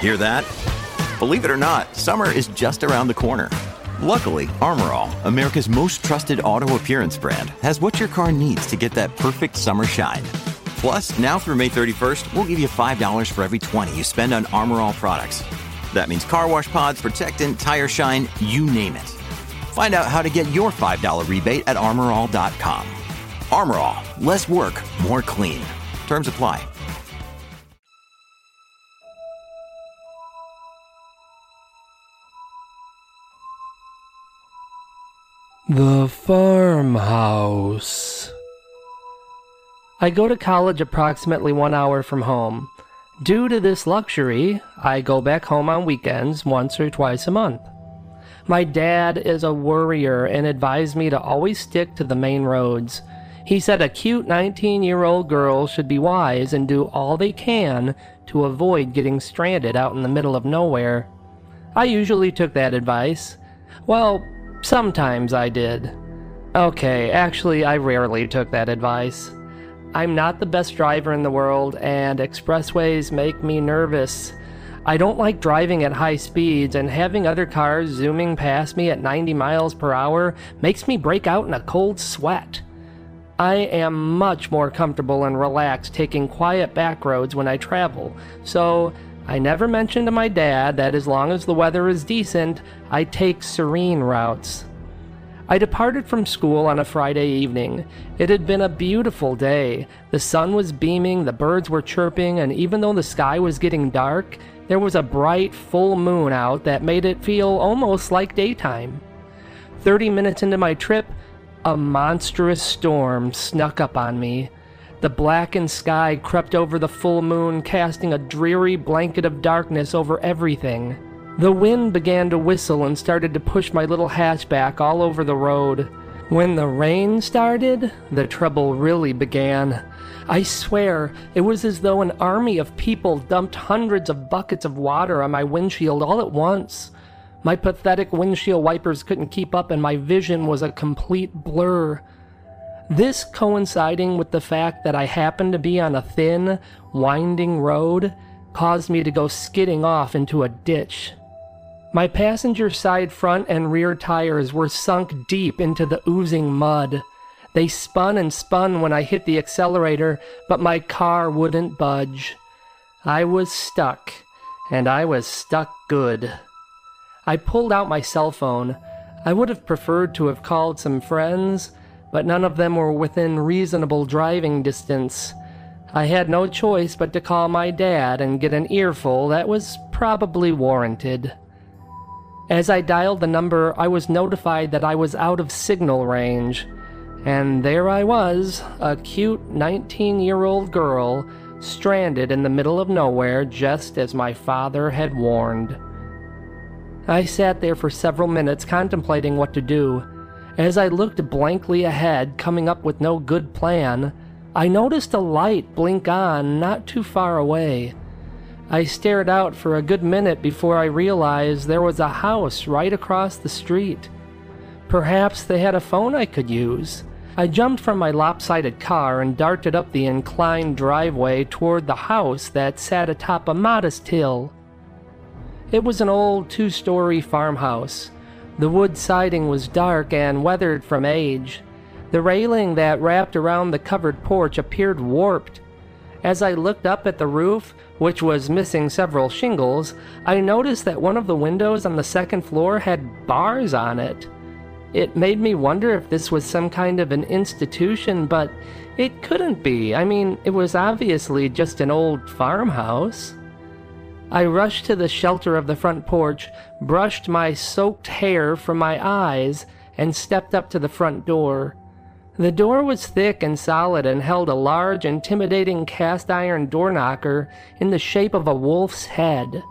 Hear that? Believe it or not, summer is just around the corner. Luckily, Armor All, America's most trusted auto appearance brand, has what your car needs to get that perfect summer shine. Plus, now through May 31st, we'll give you $5 for every 20 you spend on Armor All products. That means car wash pods, protectant, tire shine, you name it. Find out how to get your $5 rebate at armorall.com. Armor All, less work, more clean. Terms apply. The farmhouse. I go to college approximately one hour from home. Due to this luxury, I go back home on weekends once or twice a month. My dad is a worrier and advised me to always stick to the main roads. He said a cute 19 year old girl should be wise and do all they can to avoid getting stranded out in the middle of nowhere. I usually took that advice. Well, Sometimes I did. Okay, actually, I rarely took that advice. I'm not the best driver in the world, and expressways make me nervous. I don't like driving at high speeds, and having other cars zooming past me at 90 miles per hour makes me break out in a cold sweat. I am much more comfortable and relaxed taking quiet back roads when I travel, so I never mentioned to my dad that as long as the weather is decent, I take serene routes. I departed from school on a Friday evening. It had been a beautiful day. The sun was beaming, the birds were chirping, and even though the sky was getting dark, there was a bright, full moon out that made it feel almost like daytime. Thirty minutes into my trip, a monstrous storm snuck up on me. The blackened sky crept over the full moon, casting a dreary blanket of darkness over everything. The wind began to whistle and started to push my little hatchback all over the road. When the rain started, the trouble really began. I swear, it was as though an army of people dumped hundreds of buckets of water on my windshield all at once. My pathetic windshield wipers couldn't keep up, and my vision was a complete blur. This coinciding with the fact that I happened to be on a thin, winding road caused me to go skidding off into a ditch. My passenger side front and rear tires were sunk deep into the oozing mud. They spun and spun when I hit the accelerator, but my car wouldn't budge. I was stuck, and I was stuck good. I pulled out my cell phone. I would have preferred to have called some friends, but none of them were within reasonable driving distance. I had no choice but to call my dad and get an earful that was probably warranted. As I dialed the number, I was notified that I was out of signal range. And there I was, a cute 19 year old girl, stranded in the middle of nowhere just as my father had warned. I sat there for several minutes contemplating what to do. As I looked blankly ahead, coming up with no good plan, I noticed a light blink on not too far away. I stared out for a good minute before I realized there was a house right across the street. Perhaps they had a phone I could use. I jumped from my lopsided car and darted up the inclined driveway toward the house that sat atop a modest hill. It was an old two story farmhouse. The wood siding was dark and weathered from age. The railing that wrapped around the covered porch appeared warped. As I looked up at the roof, which was missing several shingles, I noticed that one of the windows on the second floor had bars on it. It made me wonder if this was some kind of an institution, but it couldn't be. I mean, it was obviously just an old farmhouse. I rushed to the shelter of the front porch, brushed my soaked hair from my eyes, and stepped up to the front door. The door was thick and solid and held a large, intimidating cast iron door knocker in the shape of a wolf's head.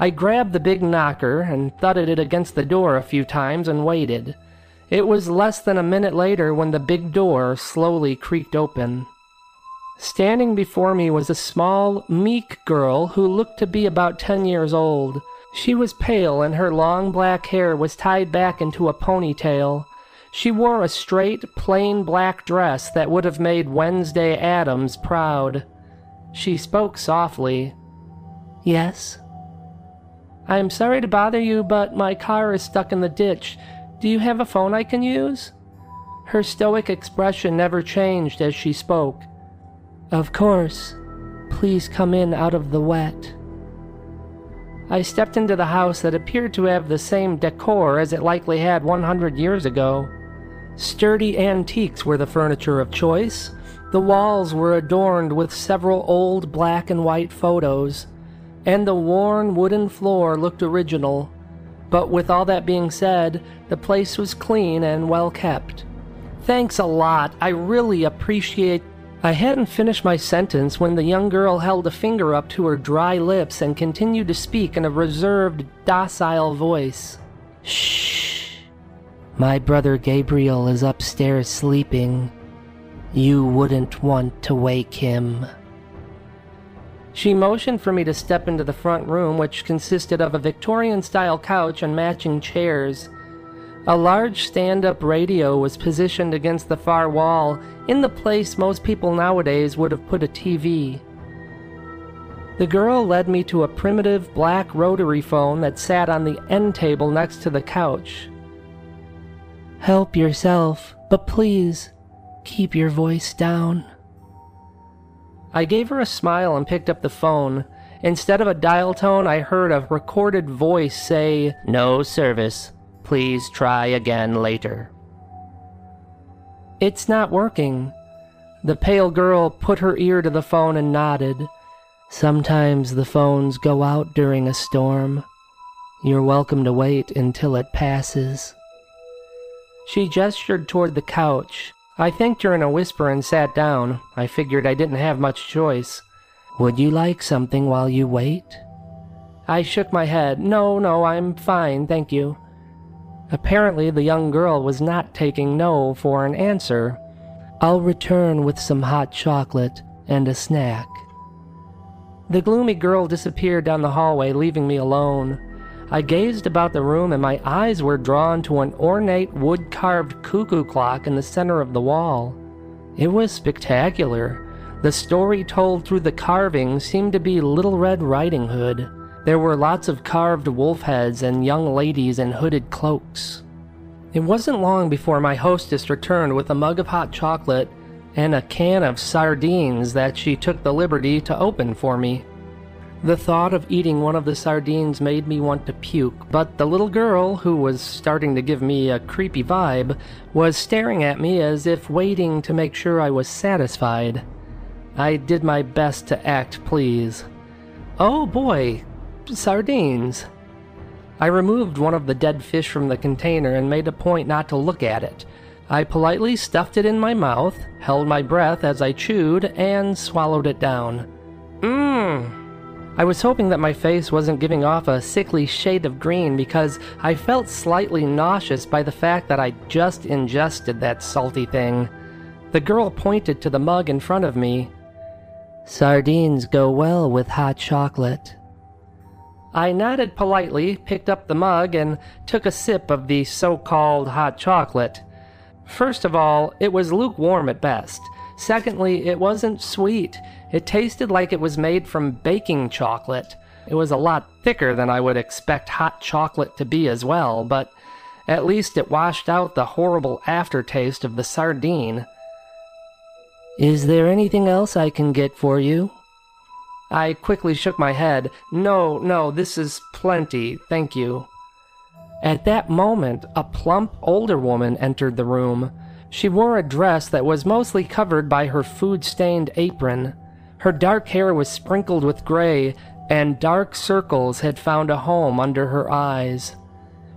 I grabbed the big knocker and thudded it against the door a few times and waited. It was less than a minute later when the big door slowly creaked open. Standing before me was a small, meek girl who looked to be about ten years old. She was pale and her long black hair was tied back into a ponytail. She wore a straight, plain black dress that would have made Wednesday Addams proud. She spoke softly. Yes? I am sorry to bother you, but my car is stuck in the ditch. Do you have a phone I can use? Her stoic expression never changed as she spoke. Of course. Please come in out of the wet. I stepped into the house that appeared to have the same decor as it likely had 100 years ago. Sturdy antiques were the furniture of choice. The walls were adorned with several old black and white photos, and the worn wooden floor looked original. But with all that being said, the place was clean and well kept. Thanks a lot. I really appreciate I hadn't finished my sentence when the young girl held a finger up to her dry lips and continued to speak in a reserved, docile voice. Shh. My brother Gabriel is upstairs sleeping. You wouldn't want to wake him. She motioned for me to step into the front room, which consisted of a Victorian style couch and matching chairs. A large stand up radio was positioned against the far wall, in the place most people nowadays would have put a TV. The girl led me to a primitive black rotary phone that sat on the end table next to the couch. Help yourself, but please keep your voice down. I gave her a smile and picked up the phone. Instead of a dial tone, I heard a recorded voice say, No service. Please try again later. It's not working. The pale girl put her ear to the phone and nodded. Sometimes the phones go out during a storm. You're welcome to wait until it passes. She gestured toward the couch. I thanked her in a whisper and sat down. I figured I didn't have much choice. Would you like something while you wait? I shook my head. No, no, I'm fine, thank you. Apparently, the young girl was not taking no for an answer. I'll return with some hot chocolate and a snack. The gloomy girl disappeared down the hallway, leaving me alone. I gazed about the room and my eyes were drawn to an ornate wood carved cuckoo clock in the center of the wall. It was spectacular. The story told through the carving seemed to be Little Red Riding Hood. There were lots of carved wolf heads and young ladies in hooded cloaks. It wasn't long before my hostess returned with a mug of hot chocolate and a can of sardines that she took the liberty to open for me. The thought of eating one of the sardines made me want to puke, but the little girl, who was starting to give me a creepy vibe, was staring at me as if waiting to make sure I was satisfied. I did my best to act pleased. Oh boy, sardines. I removed one of the dead fish from the container and made a point not to look at it. I politely stuffed it in my mouth, held my breath as I chewed, and swallowed it down. Mmm. I was hoping that my face wasn't giving off a sickly shade of green because I felt slightly nauseous by the fact that I just ingested that salty thing. The girl pointed to the mug in front of me. Sardines go well with hot chocolate. I nodded politely, picked up the mug, and took a sip of the so called hot chocolate. First of all, it was lukewarm at best. Secondly, it wasn't sweet. It tasted like it was made from baking chocolate. It was a lot thicker than I would expect hot chocolate to be as well, but at least it washed out the horrible aftertaste of the sardine. Is there anything else I can get for you? I quickly shook my head. No, no, this is plenty, thank you. At that moment, a plump older woman entered the room. She wore a dress that was mostly covered by her food stained apron. Her dark hair was sprinkled with gray, and dark circles had found a home under her eyes.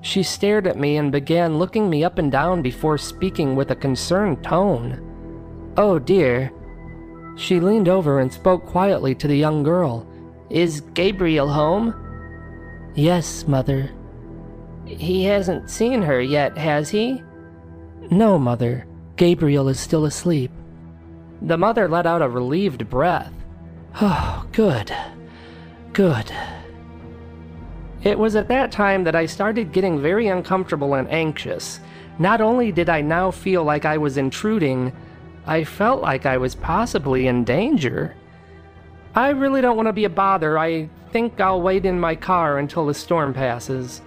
She stared at me and began looking me up and down before speaking with a concerned tone. Oh dear. She leaned over and spoke quietly to the young girl. Is Gabriel home? Yes, Mother. He hasn't seen her yet, has he? No, Mother. Gabriel is still asleep. The mother let out a relieved breath. Oh, good. Good. It was at that time that I started getting very uncomfortable and anxious. Not only did I now feel like I was intruding, I felt like I was possibly in danger. I really don't want to be a bother. I think I'll wait in my car until the storm passes.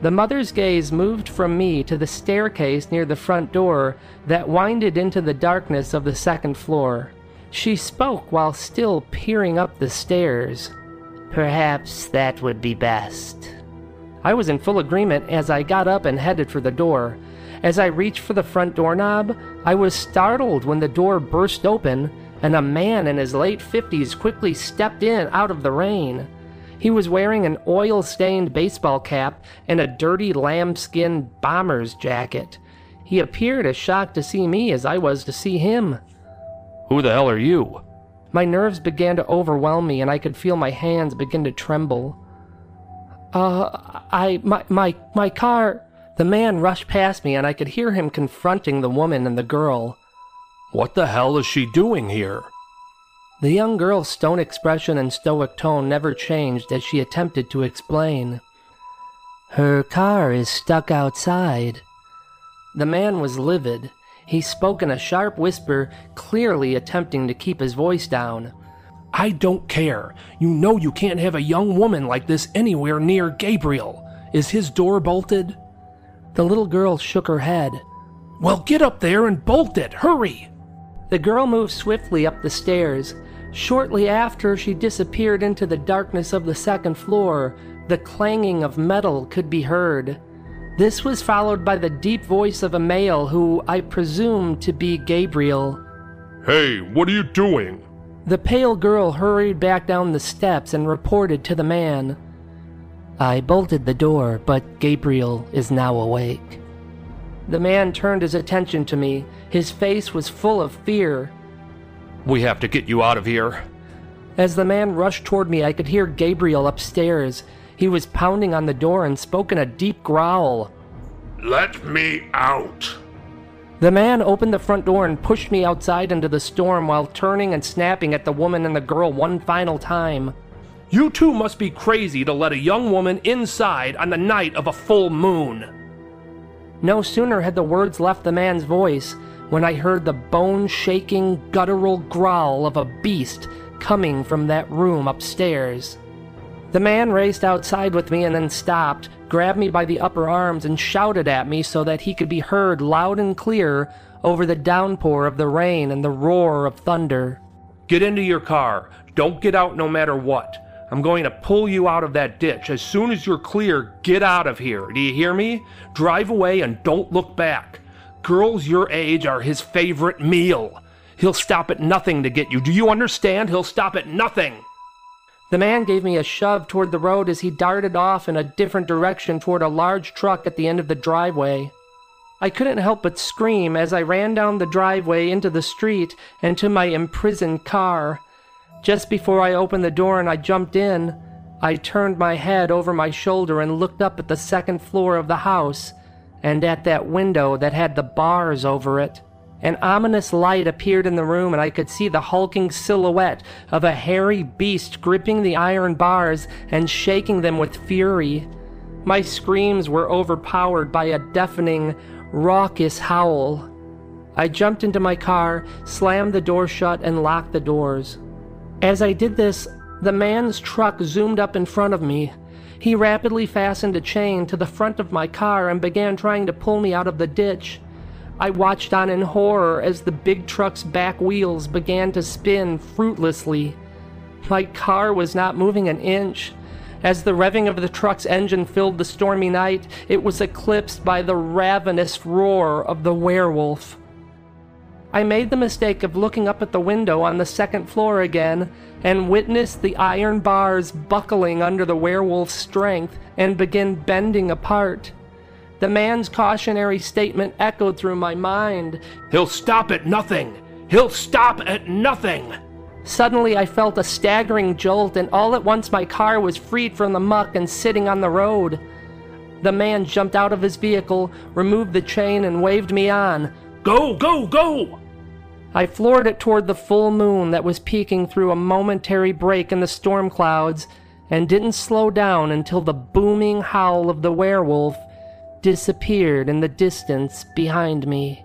The mother's gaze moved from me to the staircase near the front door that winded into the darkness of the second floor. She spoke while still peering up the stairs. Perhaps that would be best. I was in full agreement as I got up and headed for the door. As I reached for the front doorknob, I was startled when the door burst open and a man in his late 50s quickly stepped in out of the rain. He was wearing an oil stained baseball cap and a dirty lambskin bomber's jacket. He appeared as shocked to see me as I was to see him. Who the hell are you? My nerves began to overwhelm me, and I could feel my hands begin to tremble. Uh, I, my, my, my car. The man rushed past me, and I could hear him confronting the woman and the girl. What the hell is she doing here? The young girl's stone expression and stoic tone never changed as she attempted to explain. Her car is stuck outside. The man was livid. He spoke in a sharp whisper, clearly attempting to keep his voice down. I don't care. You know you can't have a young woman like this anywhere near Gabriel. Is his door bolted? The little girl shook her head. Well, get up there and bolt it. Hurry! The girl moved swiftly up the stairs. Shortly after, she disappeared into the darkness of the second floor. The clanging of metal could be heard. This was followed by the deep voice of a male who I presumed to be Gabriel. Hey, what are you doing? The pale girl hurried back down the steps and reported to the man. I bolted the door, but Gabriel is now awake. The man turned his attention to me. His face was full of fear. We have to get you out of here. As the man rushed toward me, I could hear Gabriel upstairs. He was pounding on the door and spoke in a deep growl. Let me out. The man opened the front door and pushed me outside into the storm while turning and snapping at the woman and the girl one final time. You two must be crazy to let a young woman inside on the night of a full moon. No sooner had the words left the man's voice when I heard the bone shaking, guttural growl of a beast coming from that room upstairs. The man raced outside with me and then stopped, grabbed me by the upper arms, and shouted at me so that he could be heard loud and clear over the downpour of the rain and the roar of thunder. Get into your car. Don't get out no matter what. I'm going to pull you out of that ditch. As soon as you're clear, get out of here. Do you hear me? Drive away and don't look back. Girls your age are his favorite meal. He'll stop at nothing to get you. Do you understand? He'll stop at nothing. The man gave me a shove toward the road as he darted off in a different direction toward a large truck at the end of the driveway. I couldn't help but scream as I ran down the driveway into the street and to my imprisoned car. Just before I opened the door and I jumped in, I turned my head over my shoulder and looked up at the second floor of the house and at that window that had the bars over it. An ominous light appeared in the room, and I could see the hulking silhouette of a hairy beast gripping the iron bars and shaking them with fury. My screams were overpowered by a deafening, raucous howl. I jumped into my car, slammed the door shut, and locked the doors. As I did this, the man's truck zoomed up in front of me. He rapidly fastened a chain to the front of my car and began trying to pull me out of the ditch. I watched on in horror as the big truck's back wheels began to spin fruitlessly. My car was not moving an inch. As the revving of the truck's engine filled the stormy night, it was eclipsed by the ravenous roar of the werewolf. I made the mistake of looking up at the window on the second floor again and witnessed the iron bars buckling under the werewolf's strength and begin bending apart. The man's cautionary statement echoed through my mind. He'll stop at nothing. He'll stop at nothing. Suddenly, I felt a staggering jolt, and all at once my car was freed from the muck and sitting on the road. The man jumped out of his vehicle, removed the chain, and waved me on. Go, go, go! I floored it toward the full moon that was peeking through a momentary break in the storm clouds and didn't slow down until the booming howl of the werewolf disappeared in the distance behind me.